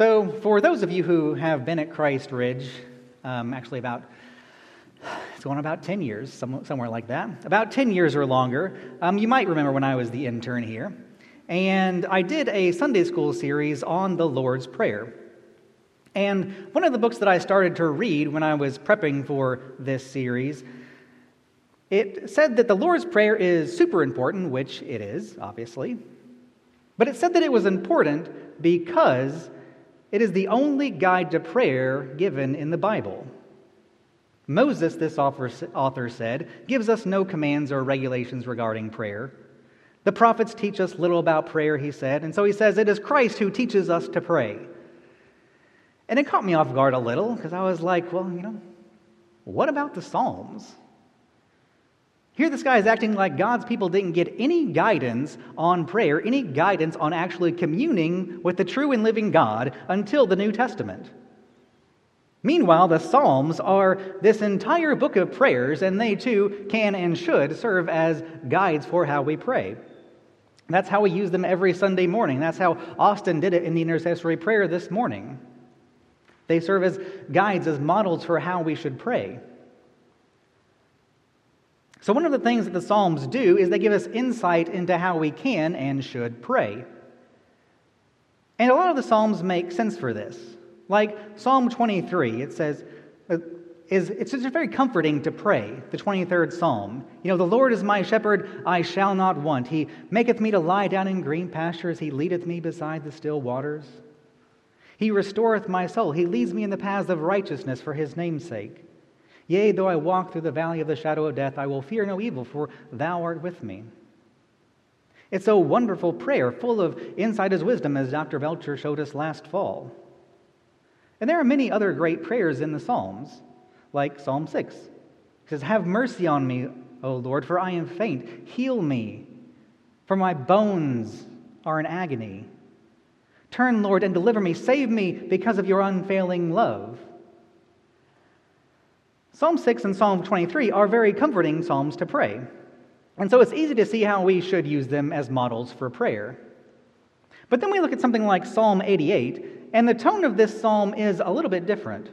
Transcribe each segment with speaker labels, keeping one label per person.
Speaker 1: So, for those of you who have been at Christ Ridge, um, actually about it's going about 10 years, somewhere like that, about 10 years or longer, um, you might remember when I was the intern here. And I did a Sunday school series on the Lord's Prayer. And one of the books that I started to read when I was prepping for this series, it said that the Lord's Prayer is super important, which it is, obviously. But it said that it was important because it is the only guide to prayer given in the Bible. Moses, this author said, gives us no commands or regulations regarding prayer. The prophets teach us little about prayer, he said, and so he says it is Christ who teaches us to pray. And it caught me off guard a little because I was like, well, you know, what about the Psalms? Here, this guy is acting like God's people didn't get any guidance on prayer, any guidance on actually communing with the true and living God until the New Testament. Meanwhile, the Psalms are this entire book of prayers, and they too can and should serve as guides for how we pray. That's how we use them every Sunday morning. That's how Austin did it in the intercessory prayer this morning. They serve as guides, as models for how we should pray. So, one of the things that the Psalms do is they give us insight into how we can and should pray. And a lot of the Psalms make sense for this. Like Psalm 23, it says, uh, is, it's just very comforting to pray, the 23rd Psalm. You know, the Lord is my shepherd, I shall not want. He maketh me to lie down in green pastures, He leadeth me beside the still waters. He restoreth my soul. He leads me in the paths of righteousness for his name's sake. Yea, though I walk through the valley of the shadow of death, I will fear no evil, for thou art with me. It's a wonderful prayer, full of insight as wisdom, as Dr. Belcher showed us last fall. And there are many other great prayers in the Psalms, like Psalm 6. It says, Have mercy on me, O Lord, for I am faint. Heal me, for my bones are in agony. Turn, Lord, and deliver me. Save me because of your unfailing love. Psalm 6 and Psalm 23 are very comforting psalms to pray. And so it's easy to see how we should use them as models for prayer. But then we look at something like Psalm 88, and the tone of this psalm is a little bit different.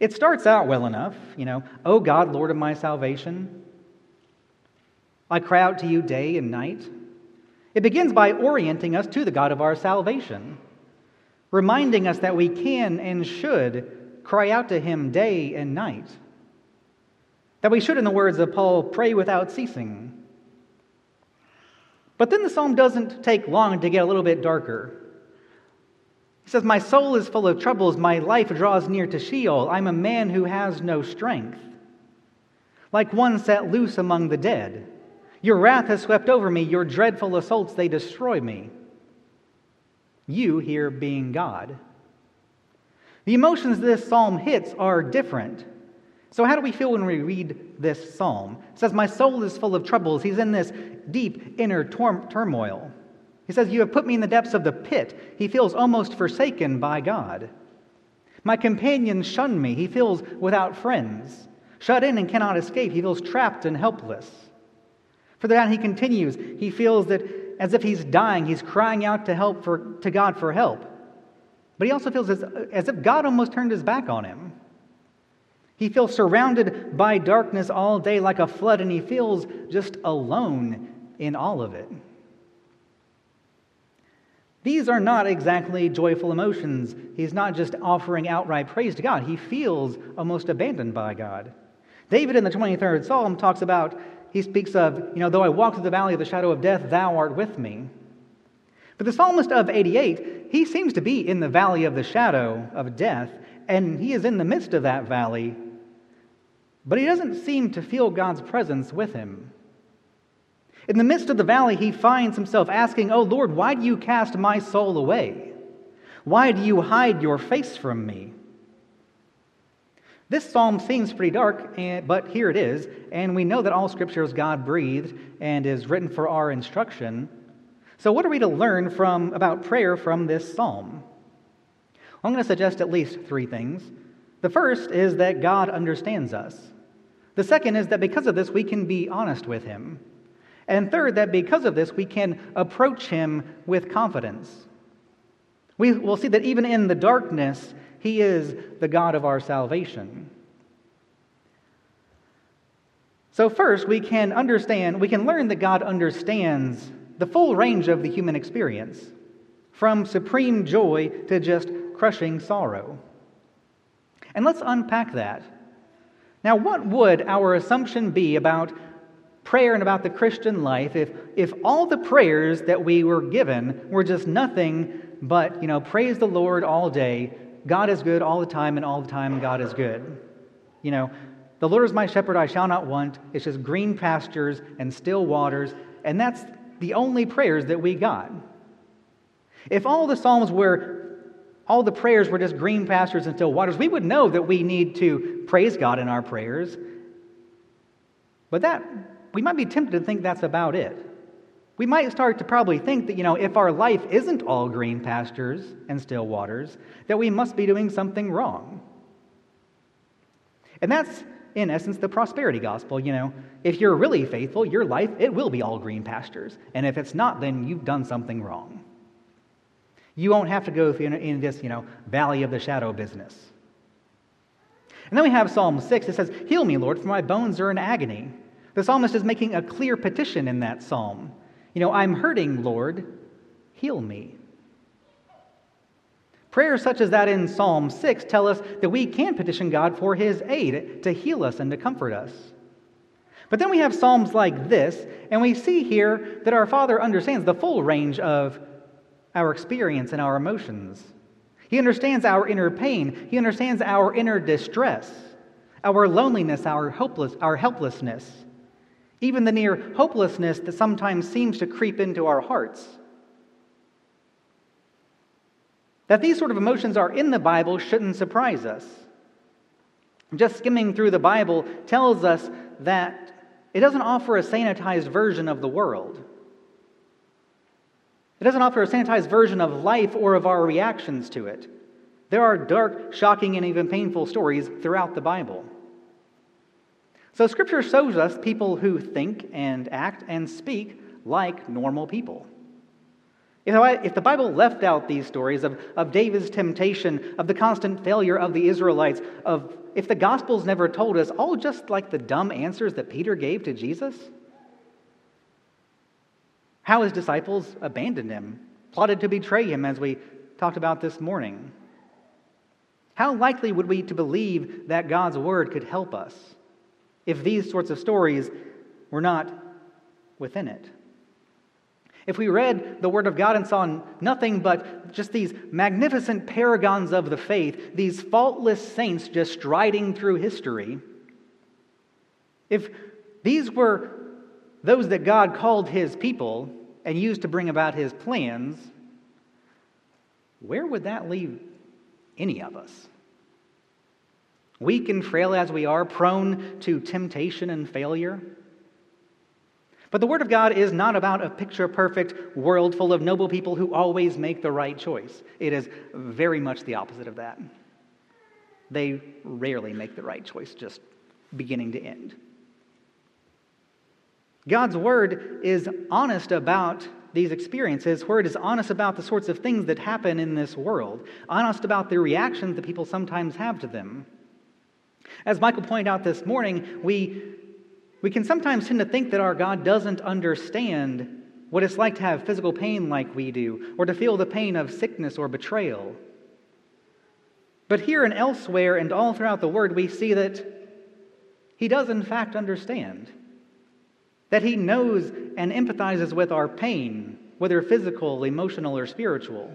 Speaker 1: It starts out well enough, you know, O God, Lord of my salvation. I cry out to you day and night. It begins by orienting us to the God of our salvation, reminding us that we can and should cry out to Him day and night. That we should, in the words of Paul, pray without ceasing. But then the psalm doesn't take long to get a little bit darker. He says, My soul is full of troubles. My life draws near to Sheol. I'm a man who has no strength, like one set loose among the dead. Your wrath has swept over me. Your dreadful assaults, they destroy me. You here being God. The emotions this psalm hits are different. So, how do we feel when we read this psalm? It says, My soul is full of troubles. He's in this deep inner tor- turmoil. He says, You have put me in the depths of the pit. He feels almost forsaken by God. My companions shun me. He feels without friends. Shut in and cannot escape. He feels trapped and helpless. Further down, he continues. He feels that as if he's dying, he's crying out to, help for, to God for help. But he also feels as, as if God almost turned his back on him. He feels surrounded by darkness all day like a flood, and he feels just alone in all of it. These are not exactly joyful emotions. He's not just offering outright praise to God, he feels almost abandoned by God. David in the 23rd Psalm talks about he speaks of, you know, though I walk through the valley of the shadow of death, thou art with me. But the psalmist of 88, he seems to be in the valley of the shadow of death, and he is in the midst of that valley, but he doesn't seem to feel God's presence with him. In the midst of the valley, he finds himself asking, Oh Lord, why do you cast my soul away? Why do you hide your face from me? This psalm seems pretty dark, but here it is, and we know that all scripture is God breathed and is written for our instruction. So, what are we to learn from about prayer from this psalm? I'm going to suggest at least three things. The first is that God understands us. The second is that because of this, we can be honest with Him. And third, that because of this, we can approach Him with confidence. We will see that even in the darkness, He is the God of our salvation. So, first, we can understand, we can learn that God understands the full range of the human experience, from supreme joy to just crushing sorrow. And let's unpack that. Now, what would our assumption be about prayer and about the Christian life if, if all the prayers that we were given were just nothing but, you know, praise the Lord all day, God is good all the time, and all the time God is good? You know, the Lord is my shepherd, I shall not want. It's just green pastures and still waters, and that's the only prayers that we got. If all the Psalms were all the prayers were just green pastures and still waters, we would know that we need to praise God in our prayers. But that we might be tempted to think that's about it. We might start to probably think that, you know, if our life isn't all green pastures and still waters, that we must be doing something wrong. And that's in essence, the prosperity gospel. You know, if you're really faithful, your life, it will be all green pastures. And if it's not, then you've done something wrong. You won't have to go in, in this, you know, valley of the shadow business. And then we have Psalm 6. It says, Heal me, Lord, for my bones are in agony. The psalmist is making a clear petition in that psalm. You know, I'm hurting, Lord, heal me. Prayers such as that in Psalm 6 tell us that we can petition God for his aid to heal us and to comfort us. But then we have Psalms like this, and we see here that our Father understands the full range of our experience and our emotions. He understands our inner pain, He understands our inner distress, our loneliness, our, hopeless, our helplessness, even the near hopelessness that sometimes seems to creep into our hearts. That these sort of emotions are in the Bible shouldn't surprise us. Just skimming through the Bible tells us that it doesn't offer a sanitized version of the world. It doesn't offer a sanitized version of life or of our reactions to it. There are dark, shocking, and even painful stories throughout the Bible. So, Scripture shows us people who think and act and speak like normal people. If the Bible left out these stories of, of David's temptation, of the constant failure of the Israelites, of if the Gospels never told us all just like the dumb answers that Peter gave to Jesus, how his disciples abandoned him, plotted to betray him, as we talked about this morning. How likely would we to believe that God's word could help us if these sorts of stories were not within it? If we read the Word of God and saw nothing but just these magnificent paragons of the faith, these faultless saints just striding through history, if these were those that God called His people and used to bring about His plans, where would that leave any of us? Weak and frail as we are, prone to temptation and failure, but the Word of God is not about a picture perfect world full of noble people who always make the right choice. It is very much the opposite of that. They rarely make the right choice, just beginning to end. God's Word is honest about these experiences. His Word is honest about the sorts of things that happen in this world, honest about the reactions that people sometimes have to them. As Michael pointed out this morning, we we can sometimes tend to think that our God doesn't understand what it's like to have physical pain like we do, or to feel the pain of sickness or betrayal. But here and elsewhere and all throughout the Word, we see that He does, in fact, understand. That He knows and empathizes with our pain, whether physical, emotional, or spiritual.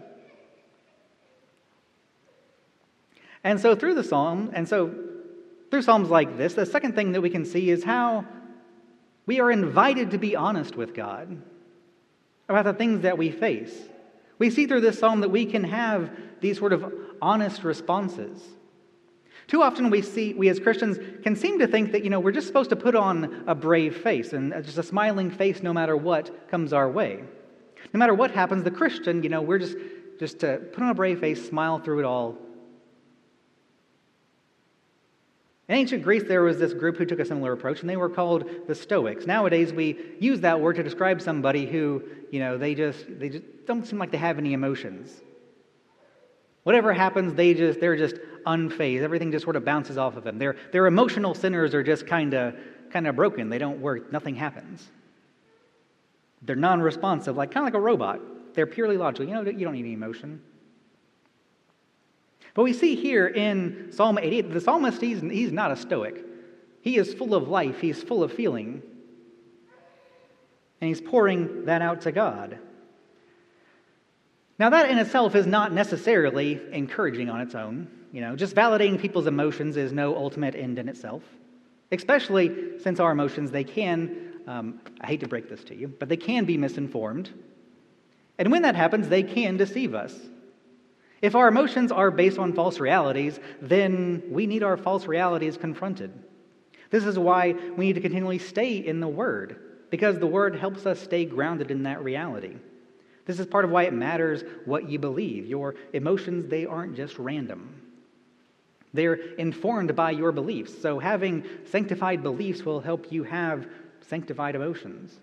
Speaker 1: And so, through the psalm, and so through psalms like this, the second thing that we can see is how we are invited to be honest with God about the things that we face. We see through this psalm that we can have these sort of honest responses. Too often we see we as Christians can seem to think that you know we're just supposed to put on a brave face and uh, just a smiling face no matter what comes our way. No matter what happens, the Christian, you know, we're just just to put on a brave face, smile through it all, In ancient Greece, there was this group who took a similar approach, and they were called the Stoics. Nowadays, we use that word to describe somebody who, you know, they just, they just don't seem like they have any emotions. Whatever happens, they just they're just unfazed. Everything just sort of bounces off of them. Their their emotional centers are just kind of kind of broken. They don't work. Nothing happens. They're non-responsive, like kind of like a robot. They're purely logical. You know, you don't need any emotion. But we see here in Psalm 88, the psalmist, he's, he's not a stoic. He is full of life, he's full of feeling. And he's pouring that out to God. Now, that in itself is not necessarily encouraging on its own. You know, just validating people's emotions is no ultimate end in itself, especially since our emotions, they can, um, I hate to break this to you, but they can be misinformed. And when that happens, they can deceive us. If our emotions are based on false realities, then we need our false realities confronted. This is why we need to continually stay in the Word, because the Word helps us stay grounded in that reality. This is part of why it matters what you believe. Your emotions, they aren't just random. They're informed by your beliefs. So having sanctified beliefs will help you have sanctified emotions.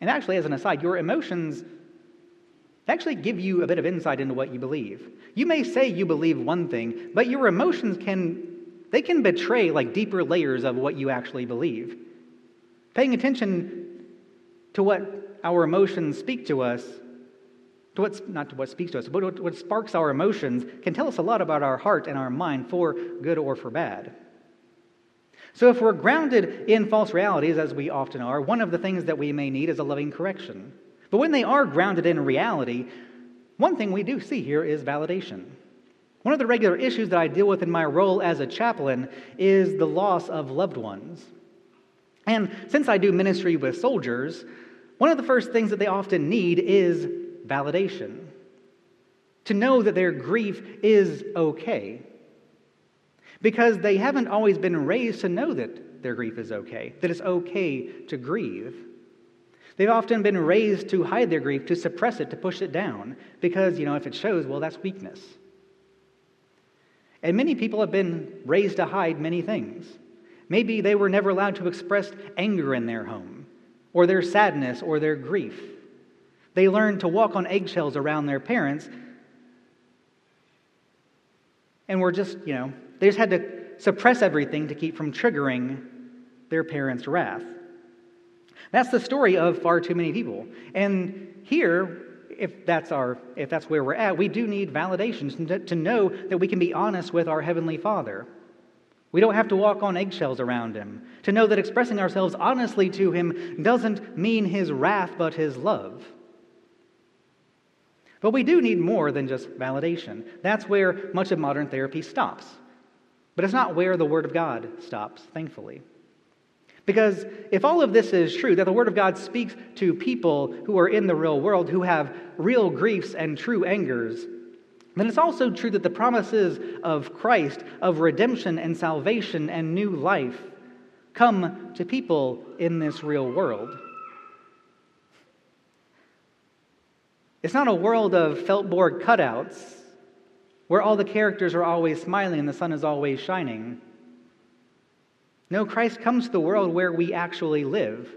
Speaker 1: And actually, as an aside, your emotions actually give you a bit of insight into what you believe. You may say you believe one thing, but your emotions can they can betray like deeper layers of what you actually believe. Paying attention to what our emotions speak to us, to what's not to what speaks to us, but what, what sparks our emotions can tell us a lot about our heart and our mind for good or for bad. So, if we're grounded in false realities, as we often are, one of the things that we may need is a loving correction. But when they are grounded in reality, one thing we do see here is validation. One of the regular issues that I deal with in my role as a chaplain is the loss of loved ones. And since I do ministry with soldiers, one of the first things that they often need is validation. To know that their grief is okay. Because they haven't always been raised to know that their grief is okay, that it's okay to grieve. They've often been raised to hide their grief, to suppress it, to push it down, because, you know, if it shows, well, that's weakness. And many people have been raised to hide many things. Maybe they were never allowed to express anger in their home, or their sadness, or their grief. They learned to walk on eggshells around their parents, and were just, you know, they just had to suppress everything to keep from triggering their parents' wrath. That's the story of far too many people. And here, if that's our if that's where we're at we do need validations to, to know that we can be honest with our heavenly father we don't have to walk on eggshells around him to know that expressing ourselves honestly to him doesn't mean his wrath but his love but we do need more than just validation. That's where much of modern therapy stops. But it's not where the word of god stops thankfully. Because if all of this is true, that the Word of God speaks to people who are in the real world, who have real griefs and true angers, then it's also true that the promises of Christ, of redemption and salvation and new life, come to people in this real world. It's not a world of felt board cutouts where all the characters are always smiling and the sun is always shining. No, Christ comes to the world where we actually live,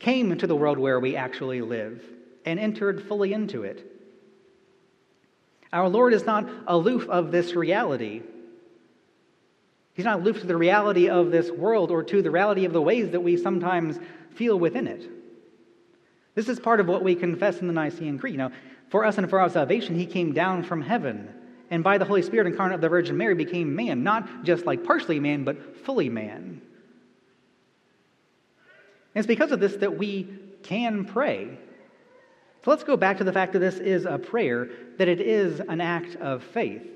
Speaker 1: came into the world where we actually live, and entered fully into it. Our Lord is not aloof of this reality. He's not aloof to the reality of this world or to the reality of the ways that we sometimes feel within it. This is part of what we confess in the Nicene Creed. You know, for us and for our salvation, He came down from heaven and by the Holy Spirit incarnate of the Virgin Mary became man, not just like partially man, but fully man. And it's because of this that we can pray. So let's go back to the fact that this is a prayer, that it is an act of faith.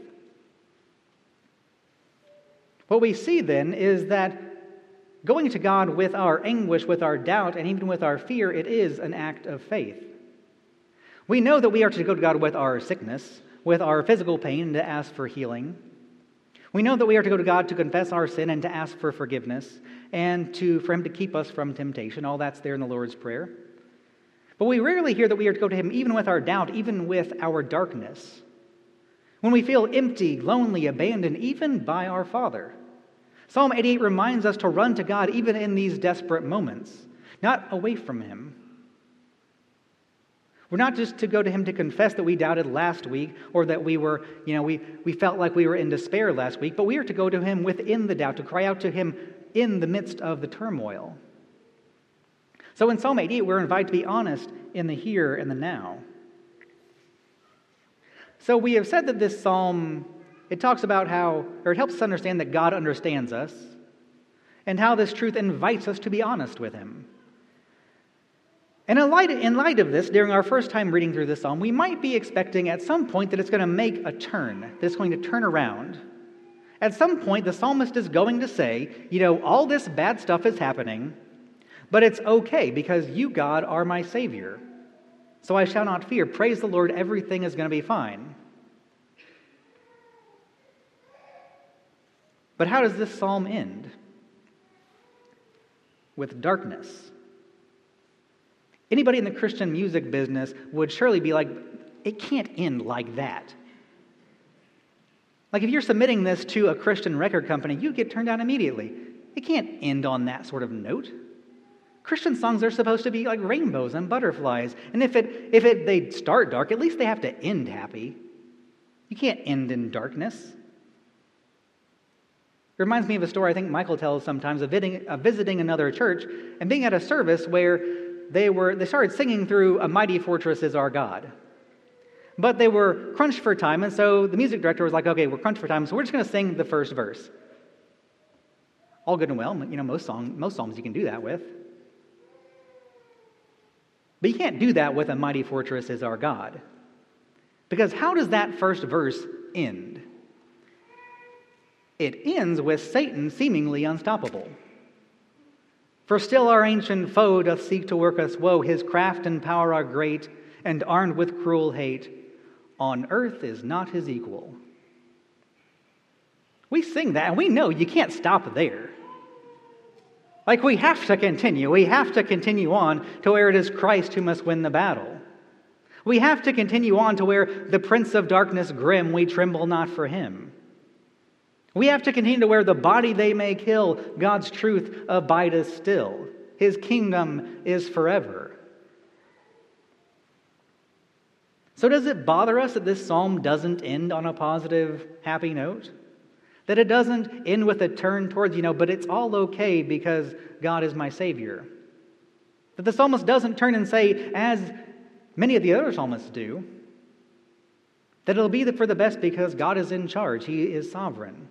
Speaker 1: What we see then is that going to God with our anguish, with our doubt, and even with our fear, it is an act of faith. We know that we are to go to God with our sickness, with our physical pain and to ask for healing. We know that we are to go to God to confess our sin and to ask for forgiveness and to, for Him to keep us from temptation. All that's there in the Lord's Prayer. But we rarely hear that we are to go to Him even with our doubt, even with our darkness. When we feel empty, lonely, abandoned, even by our Father. Psalm 88 reminds us to run to God even in these desperate moments, not away from Him. We're not just to go to him to confess that we doubted last week or that we were, you know, we, we felt like we were in despair last week, but we are to go to him within the doubt, to cry out to him in the midst of the turmoil. So in Psalm 88, we're invited to be honest in the here and the now. So we have said that this psalm, it talks about how, or it helps us understand that God understands us and how this truth invites us to be honest with him. And in light, in light of this, during our first time reading through this psalm, we might be expecting at some point that it's going to make a turn, that it's going to turn around. At some point, the psalmist is going to say, you know, all this bad stuff is happening, but it's okay because you, God, are my Savior. So I shall not fear. Praise the Lord, everything is going to be fine. But how does this psalm end? With darkness. Anybody in the Christian music business would surely be like, it can't end like that. Like if you're submitting this to a Christian record company, you get turned down immediately. It can't end on that sort of note. Christian songs are supposed to be like rainbows and butterflies. And if it if it they start dark, at least they have to end happy. You can't end in darkness. It reminds me of a story I think Michael tells sometimes of visiting, of visiting another church and being at a service where they, were, they started singing through A Mighty Fortress is Our God. But they were crunched for time, and so the music director was like, okay, we're crunched for time, so we're just going to sing the first verse. All good and well. You know, most, song, most songs you can do that with. But you can't do that with A Mighty Fortress is Our God. Because how does that first verse end? It ends with Satan seemingly unstoppable. For still our ancient foe doth seek to work us woe. His craft and power are great, and armed with cruel hate, on earth is not his equal. We sing that, and we know you can't stop there. Like we have to continue. We have to continue on to where it is Christ who must win the battle. We have to continue on to where the prince of darkness grim, we tremble not for him. We have to continue to where the body they may kill, God's truth abideth still. His kingdom is forever. So, does it bother us that this psalm doesn't end on a positive, happy note? That it doesn't end with a turn towards, you know, but it's all okay because God is my Savior? That the psalmist doesn't turn and say, as many of the other psalmists do, that it'll be for the best because God is in charge, He is sovereign.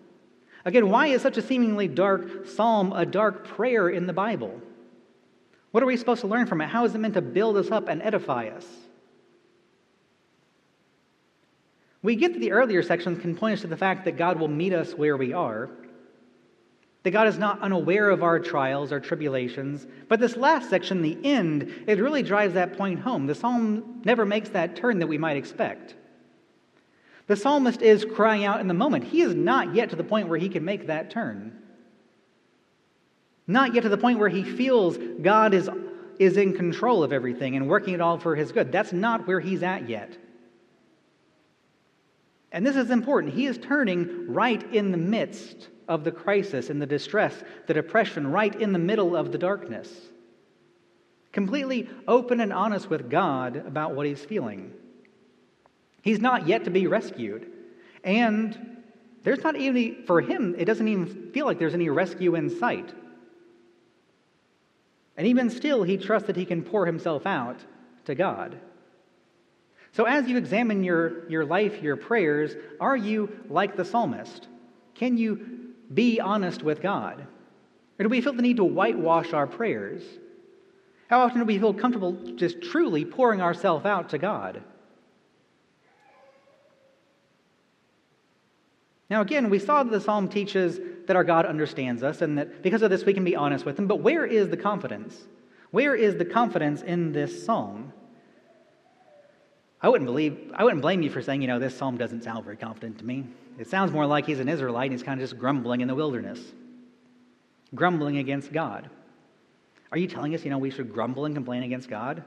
Speaker 1: Again, why is such a seemingly dark psalm a dark prayer in the Bible? What are we supposed to learn from it? How is it meant to build us up and edify us? We get that the earlier sections can point us to the fact that God will meet us where we are, that God is not unaware of our trials, our tribulations. But this last section, the end, it really drives that point home. The psalm never makes that turn that we might expect. The psalmist is crying out in the moment. He is not yet to the point where he can make that turn. Not yet to the point where he feels God is, is in control of everything and working it all for his good. That's not where he's at yet. And this is important. He is turning right in the midst of the crisis and the distress, the depression, right in the middle of the darkness. Completely open and honest with God about what he's feeling. He's not yet to be rescued. And there's not even, for him, it doesn't even feel like there's any rescue in sight. And even still, he trusts that he can pour himself out to God. So, as you examine your, your life, your prayers, are you like the psalmist? Can you be honest with God? Or do we feel the need to whitewash our prayers? How often do we feel comfortable just truly pouring ourselves out to God? Now, again, we saw that the psalm teaches that our God understands us and that because of this we can be honest with Him. But where is the confidence? Where is the confidence in this psalm? I wouldn't believe, I wouldn't blame you for saying, you know, this psalm doesn't sound very confident to me. It sounds more like he's an Israelite and he's kind of just grumbling in the wilderness, grumbling against God. Are you telling us, you know, we should grumble and complain against God?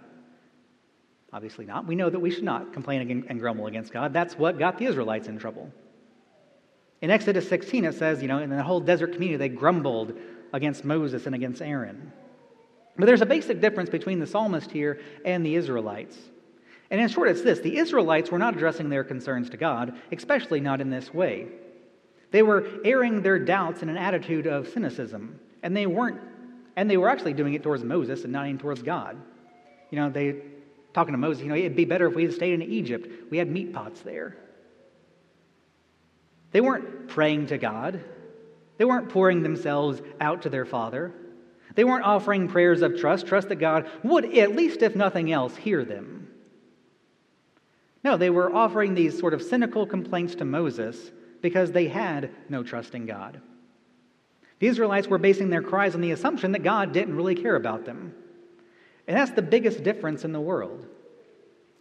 Speaker 1: Obviously not. We know that we should not complain and grumble against God. That's what got the Israelites in trouble. In Exodus 16, it says, you know, in the whole desert community, they grumbled against Moses and against Aaron. But there's a basic difference between the psalmist here and the Israelites. And in short, it's this the Israelites were not addressing their concerns to God, especially not in this way. They were airing their doubts in an attitude of cynicism, and they weren't, and they were actually doing it towards Moses and not even towards God. You know, they talking to Moses, you know, it'd be better if we had stayed in Egypt. We had meat pots there. They weren't praying to God. They weren't pouring themselves out to their Father. They weren't offering prayers of trust, trust that God would, at least if nothing else, hear them. No, they were offering these sort of cynical complaints to Moses because they had no trust in God. The Israelites were basing their cries on the assumption that God didn't really care about them. And that's the biggest difference in the world.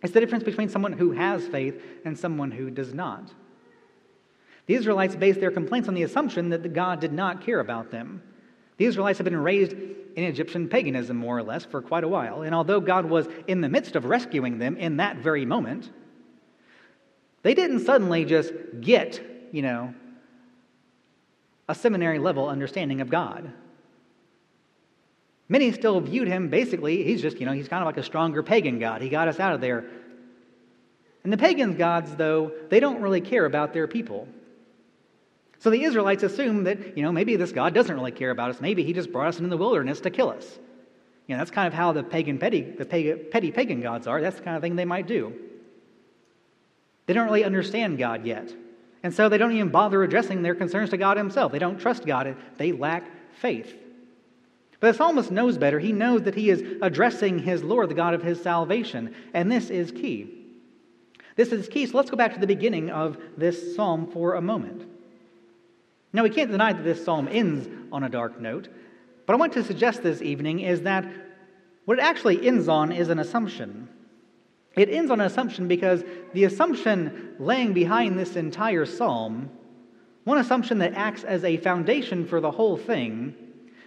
Speaker 1: It's the difference between someone who has faith and someone who does not. The Israelites based their complaints on the assumption that God did not care about them. The Israelites had been raised in Egyptian paganism, more or less, for quite a while. And although God was in the midst of rescuing them in that very moment, they didn't suddenly just get, you know, a seminary level understanding of God. Many still viewed him basically, he's just, you know, he's kind of like a stronger pagan god. He got us out of there. And the pagan gods, though, they don't really care about their people. So the Israelites assume that, you know, maybe this God doesn't really care about us. Maybe he just brought us into the wilderness to kill us. You know, that's kind of how the pagan petty, the petty pagan gods are. That's the kind of thing they might do. They don't really understand God yet. And so they don't even bother addressing their concerns to God himself. They don't trust God. They lack faith. But the psalmist knows better. He knows that he is addressing his Lord, the God of his salvation. And this is key. This is key. So let's go back to the beginning of this psalm for a moment. Now, we can't deny that this psalm ends on a dark note, but I want to suggest this evening is that what it actually ends on is an assumption. It ends on an assumption because the assumption laying behind this entire psalm, one assumption that acts as a foundation for the whole thing,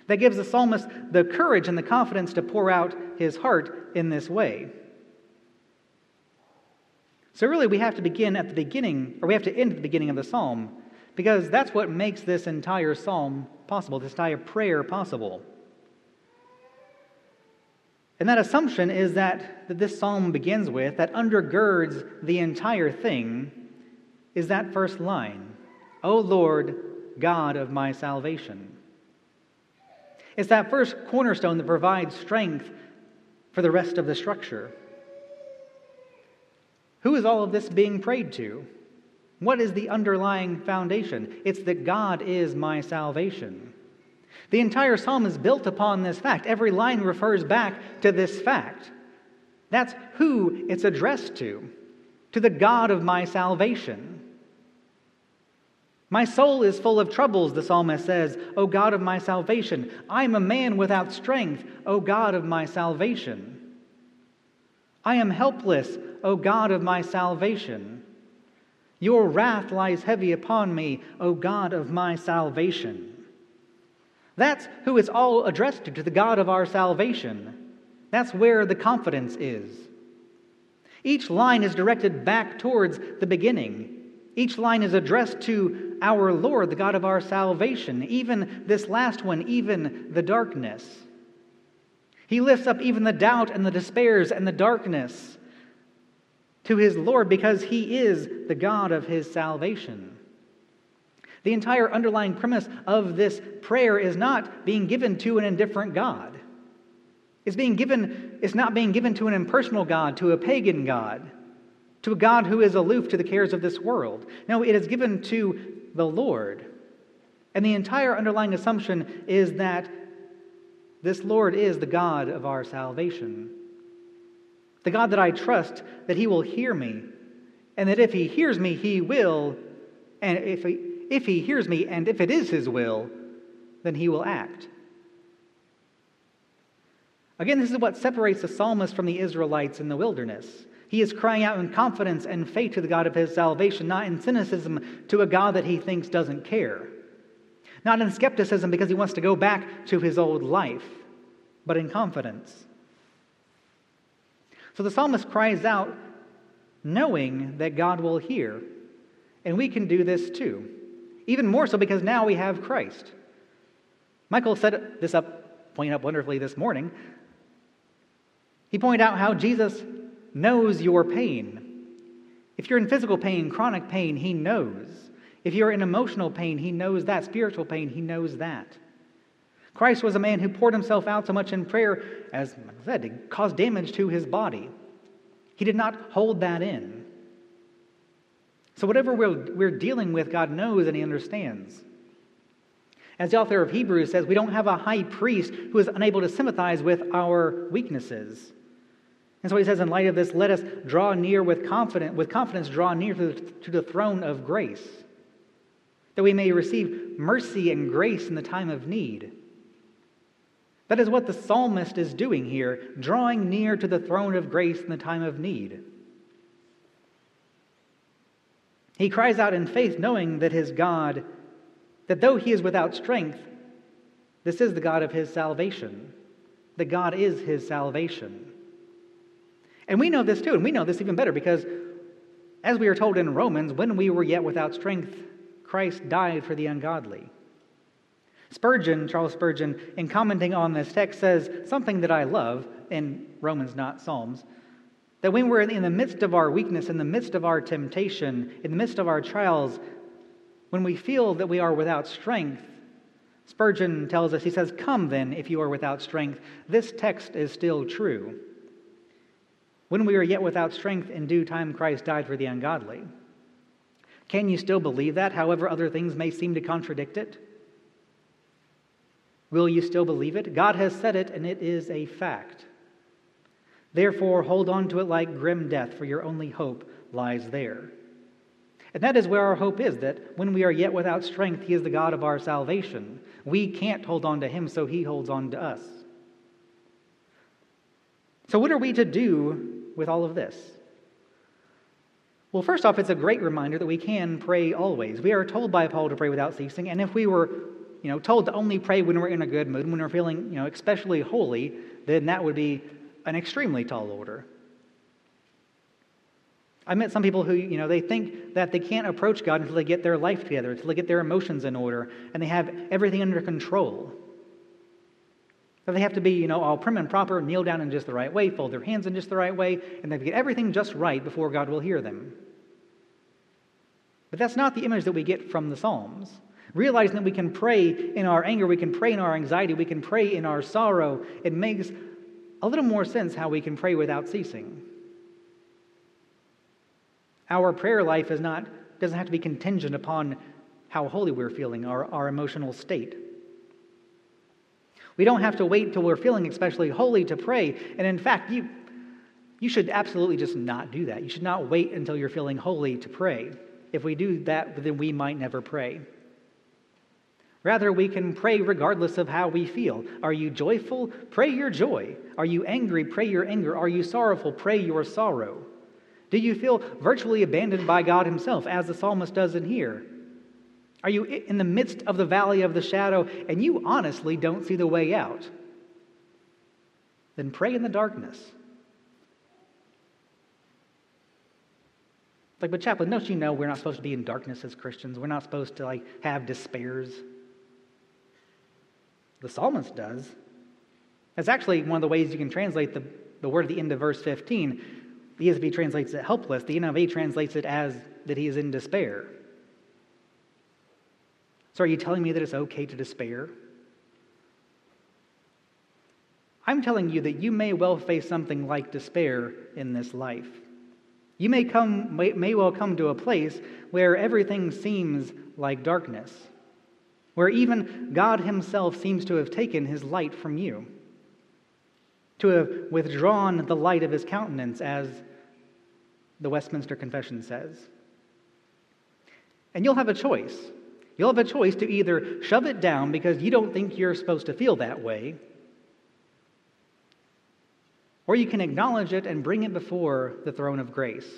Speaker 1: that gives the psalmist the courage and the confidence to pour out his heart in this way. So, really, we have to begin at the beginning, or we have to end at the beginning of the psalm, because that's what makes this entire psalm possible, this entire prayer possible. And that assumption is that, that this psalm begins with, that undergirds the entire thing, is that first line O Lord, God of my salvation. It's that first cornerstone that provides strength for the rest of the structure. Who is all of this being prayed to? What is the underlying foundation? It's that God is my salvation. The entire psalm is built upon this fact. Every line refers back to this fact. That's who it's addressed to, to the God of my salvation. My soul is full of troubles, the psalmist says, O God of my salvation. I am a man without strength, O God of my salvation. I am helpless, O God of my salvation. Your wrath lies heavy upon me, O God of my salvation. That's who it's all addressed to, to the God of our salvation. That's where the confidence is. Each line is directed back towards the beginning. Each line is addressed to our Lord, the God of our salvation, even this last one, even the darkness. He lifts up even the doubt and the despairs and the darkness to his Lord because he is the God of his salvation. The entire underlying premise of this prayer is not being given to an indifferent God. It's being given, it's not being given to an impersonal God, to a pagan God to a God who is aloof to the cares of this world. No, it is given to the Lord. And the entire underlying assumption is that this Lord is the God of our salvation. The God that I trust that He will hear me, and that if He hears me, He will, and if He, if he hears me, and if it is His will, then He will act. Again, this is what separates the psalmist from the Israelites in the wilderness. He is crying out in confidence and faith to the God of his salvation, not in cynicism to a God that he thinks doesn't care. Not in skepticism because he wants to go back to his old life, but in confidence. So the psalmist cries out knowing that God will hear. And we can do this too. Even more so because now we have Christ. Michael set this up, pointed up wonderfully this morning. He pointed out how Jesus knows your pain. If you're in physical pain, chronic pain, He knows. If you're in emotional pain, He knows that. Spiritual pain, He knows that. Christ was a man who poured himself out so much in prayer, as I said, to cause damage to his body. He did not hold that in. So, whatever we're, we're dealing with, God knows and He understands. As the author of Hebrews says, we don't have a high priest who is unable to sympathize with our weaknesses. And so he says, in light of this, let us draw near with confidence, with confidence, draw near to the, to the throne of grace, that we may receive mercy and grace in the time of need. That is what the psalmist is doing here, drawing near to the throne of grace in the time of need. He cries out in faith, knowing that his God, that though he is without strength, this is the God of his salvation. That God is his salvation. And we know this too, and we know this even better because, as we are told in Romans, when we were yet without strength, Christ died for the ungodly. Spurgeon, Charles Spurgeon, in commenting on this text, says something that I love in Romans, not Psalms. That when we're in the midst of our weakness, in the midst of our temptation, in the midst of our trials, when we feel that we are without strength, Spurgeon tells us, he says, Come then, if you are without strength. This text is still true. When we are yet without strength, in due time Christ died for the ungodly. Can you still believe that, however other things may seem to contradict it? Will you still believe it? God has said it, and it is a fact. Therefore, hold on to it like grim death, for your only hope lies there. And that is where our hope is that when we are yet without strength, He is the God of our salvation. We can't hold on to Him, so He holds on to us. So, what are we to do with all of this? Well, first off, it's a great reminder that we can pray always. We are told by Paul to pray without ceasing, and if we were you know, told to only pray when we're in a good mood, when we're feeling, you know, especially holy, then that would be an extremely tall order. I met some people who, you know, they think that they can't approach God until they get their life together, until they get their emotions in order, and they have everything under control. That they have to be, you know, all prim and proper, kneel down in just the right way, fold their hands in just the right way, and they get everything just right before God will hear them. But that's not the image that we get from the Psalms. Realizing that we can pray in our anger, we can pray in our anxiety, we can pray in our sorrow, it makes a little more sense how we can pray without ceasing. Our prayer life is not, doesn't have to be contingent upon how holy we're feeling, our, our emotional state. We don't have to wait till we're feeling especially holy to pray. And in fact, you, you should absolutely just not do that. You should not wait until you're feeling holy to pray. If we do that, then we might never pray. Rather, we can pray regardless of how we feel. Are you joyful? Pray your joy. Are you angry? Pray your anger. Are you sorrowful? Pray your sorrow. Do you feel virtually abandoned by God Himself, as the psalmist does in here? Are you in the midst of the valley of the shadow and you honestly don't see the way out? Then pray in the darkness. Like, but chaplain, don't you know we're not supposed to be in darkness as Christians? We're not supposed to like have despairs. The psalmist does. That's actually one of the ways you can translate the, the word at the end of verse 15. The ESV translates it helpless. The NIV translates it as that he is in despair. So, are you telling me that it's okay to despair? I'm telling you that you may well face something like despair in this life. You may, come, may, may well come to a place where everything seems like darkness where even God Himself seems to have taken His light from you, to have withdrawn the light of His countenance, as the Westminster Confession says. And you'll have a choice. You'll have a choice to either shove it down because you don't think you're supposed to feel that way, or you can acknowledge it and bring it before the throne of grace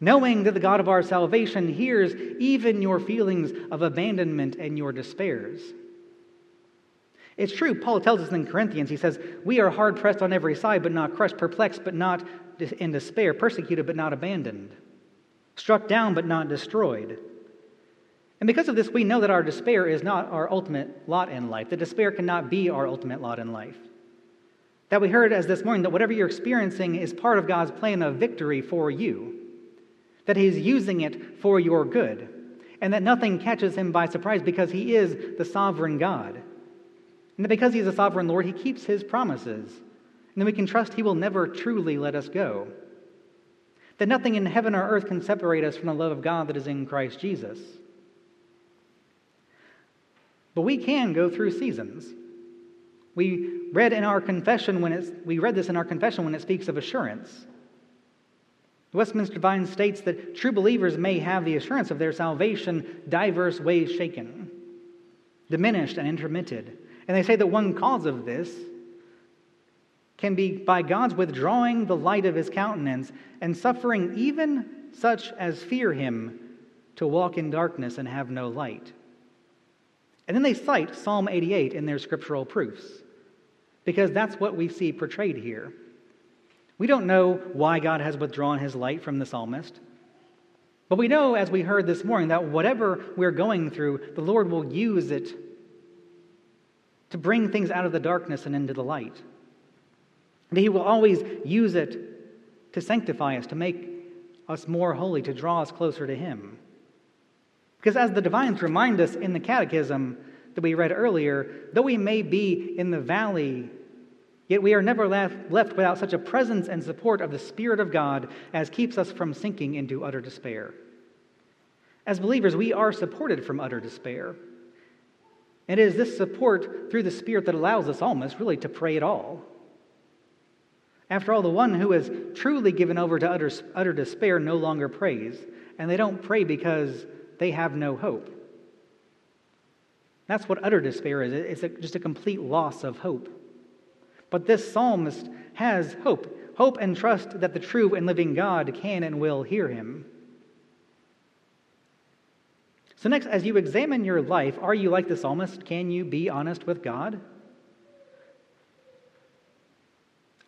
Speaker 1: knowing that the God of our salvation hears even your feelings of abandonment and your despairs. It's true, Paul tells us in Corinthians, he says, We are hard pressed on every side, but not crushed, perplexed, but not in despair, persecuted, but not abandoned, struck down, but not destroyed. And because of this, we know that our despair is not our ultimate lot in life. The despair cannot be our ultimate lot in life. That we heard as this morning that whatever you're experiencing is part of God's plan of victory for you, that He's using it for your good, and that nothing catches Him by surprise because He is the sovereign God. And that because He's a sovereign Lord, He keeps His promises. And then we can trust He will never truly let us go. That nothing in heaven or earth can separate us from the love of God that is in Christ Jesus. But we can go through seasons. We read in our confession when it's, we read this in our confession when it speaks of assurance. The Westminster Divine states that true believers may have the assurance of their salvation diverse ways shaken, diminished and intermitted. And they say that one cause of this can be by God's withdrawing the light of his countenance and suffering even such as fear him to walk in darkness and have no light. And then they cite Psalm 88 in their scriptural proofs because that's what we see portrayed here. We don't know why God has withdrawn his light from the psalmist. But we know, as we heard this morning, that whatever we're going through, the Lord will use it to bring things out of the darkness and into the light. And He will always use it to sanctify us, to make us more holy, to draw us closer to Him. Because as the divines remind us in the catechism that we read earlier, though we may be in the valley Yet we are never left, without such a presence and support of the Spirit of God as keeps us from sinking into utter despair. As believers, we are supported from utter despair. And it is this support through the Spirit that allows us almost really to pray at all. After all, the one who is truly given over to utter, utter despair no longer prays, and they don't pray because they have no hope. That's what utter despair is it's a, just a complete loss of hope. But this psalmist has hope hope and trust that the true and living God can and will hear him. So, next, as you examine your life, are you like the psalmist? Can you be honest with God?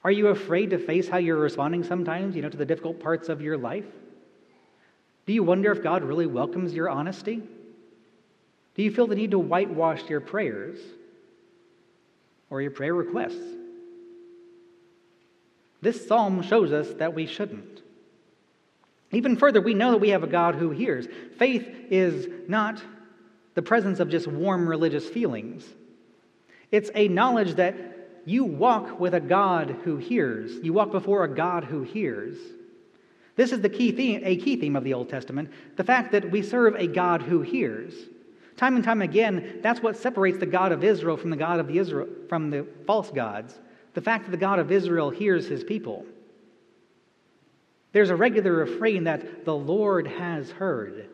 Speaker 1: Are you afraid to face how you're responding sometimes, you know, to the difficult parts of your life? Do you wonder if God really welcomes your honesty? Do you feel the need to whitewash your prayers or your prayer requests? This psalm shows us that we shouldn't. Even further, we know that we have a God who hears. Faith is not the presence of just warm religious feelings, it's a knowledge that you walk with a God who hears. You walk before a God who hears. This is the key theme, a key theme of the Old Testament the fact that we serve a God who hears. Time and time again, that's what separates the God of Israel from the God of the Israel from the false gods the fact that the God of Israel hears his people. There's a regular refrain that the Lord has heard.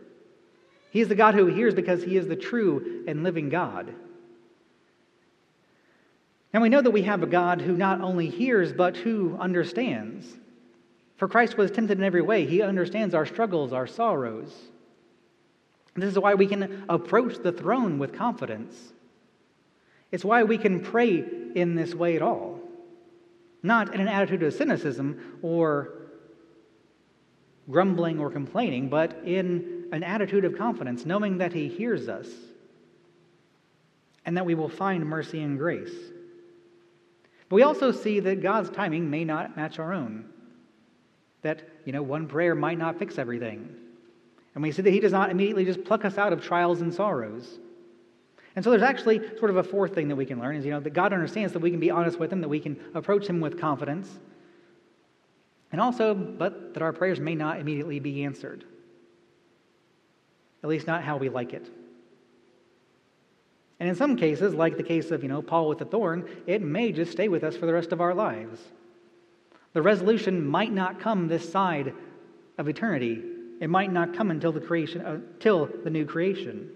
Speaker 1: He is the God who hears because he is the true and living God. And we know that we have a God who not only hears, but who understands. For Christ was tempted in every way. He understands our struggles, our sorrows. This is why we can approach the throne with confidence. It's why we can pray in this way at all not in an attitude of cynicism or grumbling or complaining, but in an attitude of confidence, knowing that He hears us and that we will find mercy and grace. But we also see that God's timing may not match our own. That, you know, one prayer might not fix everything. And we see that He does not immediately just pluck us out of trials and sorrows. And so there's actually sort of a fourth thing that we can learn is, you know, that God understands that we can be honest with Him, that we can approach Him with confidence, and also, but that our prayers may not immediately be answered. At least not how we like it. And in some cases, like the case of, you know, Paul with the thorn, it may just stay with us for the rest of our lives. The resolution might not come this side of eternity. It might not come until the creation, until uh, the new creation.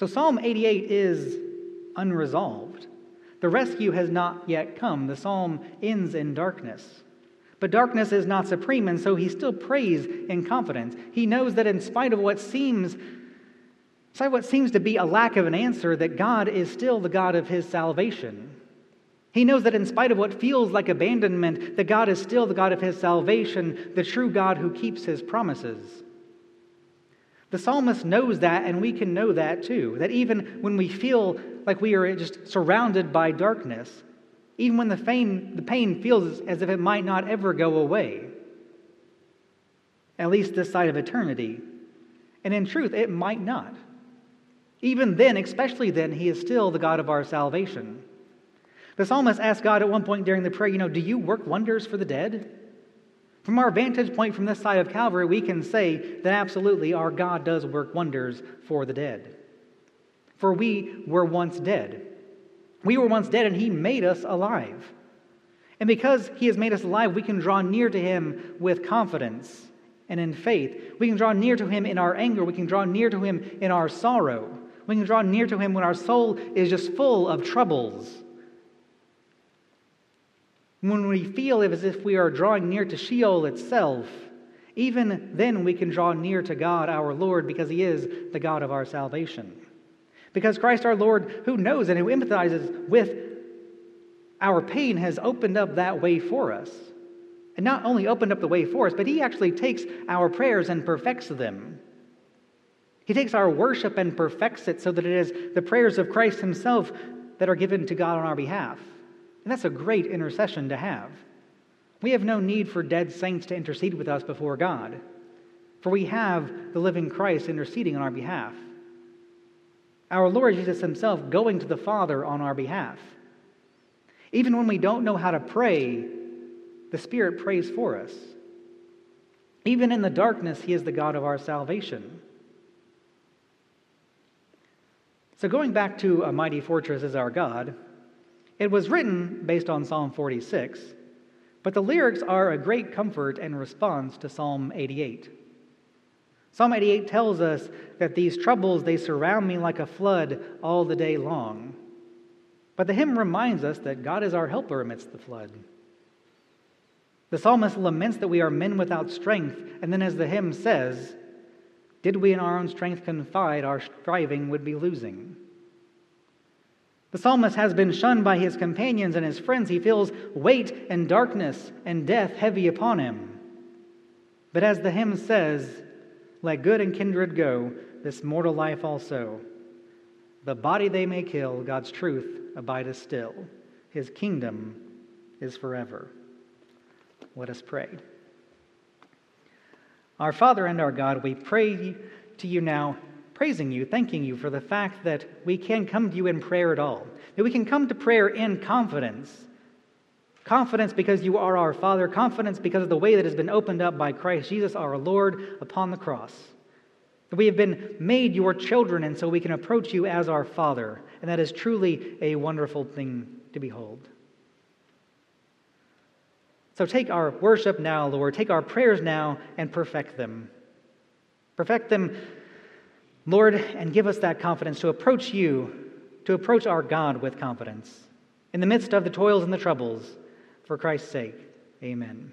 Speaker 1: So Psalm 88 is unresolved. The rescue has not yet come. The psalm ends in darkness. But darkness is not supreme, and so he still prays in confidence. He knows that in spite of what seems despite what seems to be a lack of an answer, that God is still the God of his salvation. He knows that in spite of what feels like abandonment, that God is still the God of his salvation, the true God who keeps his promises. The psalmist knows that, and we can know that too. That even when we feel like we are just surrounded by darkness, even when the pain, the pain feels as if it might not ever go away, at least this side of eternity. And in truth, it might not. Even then, especially then, he is still the God of our salvation. The psalmist asked God at one point during the prayer, You know, do you work wonders for the dead? From our vantage point from this side of Calvary, we can say that absolutely our God does work wonders for the dead. For we were once dead. We were once dead, and He made us alive. And because He has made us alive, we can draw near to Him with confidence and in faith. We can draw near to Him in our anger. We can draw near to Him in our sorrow. We can draw near to Him when our soul is just full of troubles when we feel as if we are drawing near to Sheol itself, even then we can draw near to God our Lord because He is the God of our salvation. Because Christ our Lord, who knows and who empathizes with our pain, has opened up that way for us. And not only opened up the way for us, but He actually takes our prayers and perfects them. He takes our worship and perfects it so that it is the prayers of Christ Himself that are given to God on our behalf. And that's a great intercession to have. We have no need for dead saints to intercede with us before God, for we have the living Christ interceding on our behalf. Our Lord Jesus Himself going to the Father on our behalf. Even when we don't know how to pray, the Spirit prays for us. Even in the darkness, He is the God of our salvation. So, going back to a mighty fortress is our God, it was written based on Psalm 46, but the lyrics are a great comfort and response to Psalm 88. Psalm 88 tells us that these troubles they surround me like a flood all the day long. But the hymn reminds us that God is our helper amidst the flood. The psalmist laments that we are men without strength, and then as the hymn says, did we in our own strength confide, our striving would be losing. The psalmist has been shunned by his companions and his friends. He feels weight and darkness and death heavy upon him. But as the hymn says, let good and kindred go, this mortal life also. The body they may kill, God's truth abideth still. His kingdom is forever. Let us pray. Our Father and our God, we pray to you now praising you, thanking you for the fact that we can come to you in prayer at all, that we can come to prayer in confidence. Confidence because you are our Father, confidence because of the way that has been opened up by Christ Jesus our Lord upon the cross. That we have been made your children, and so we can approach you as our Father, and that is truly a wonderful thing to behold. So take our worship now, Lord, take our prayers now, and perfect them. Perfect them Lord, and give us that confidence to approach you, to approach our God with confidence in the midst of the toils and the troubles. For Christ's sake, amen.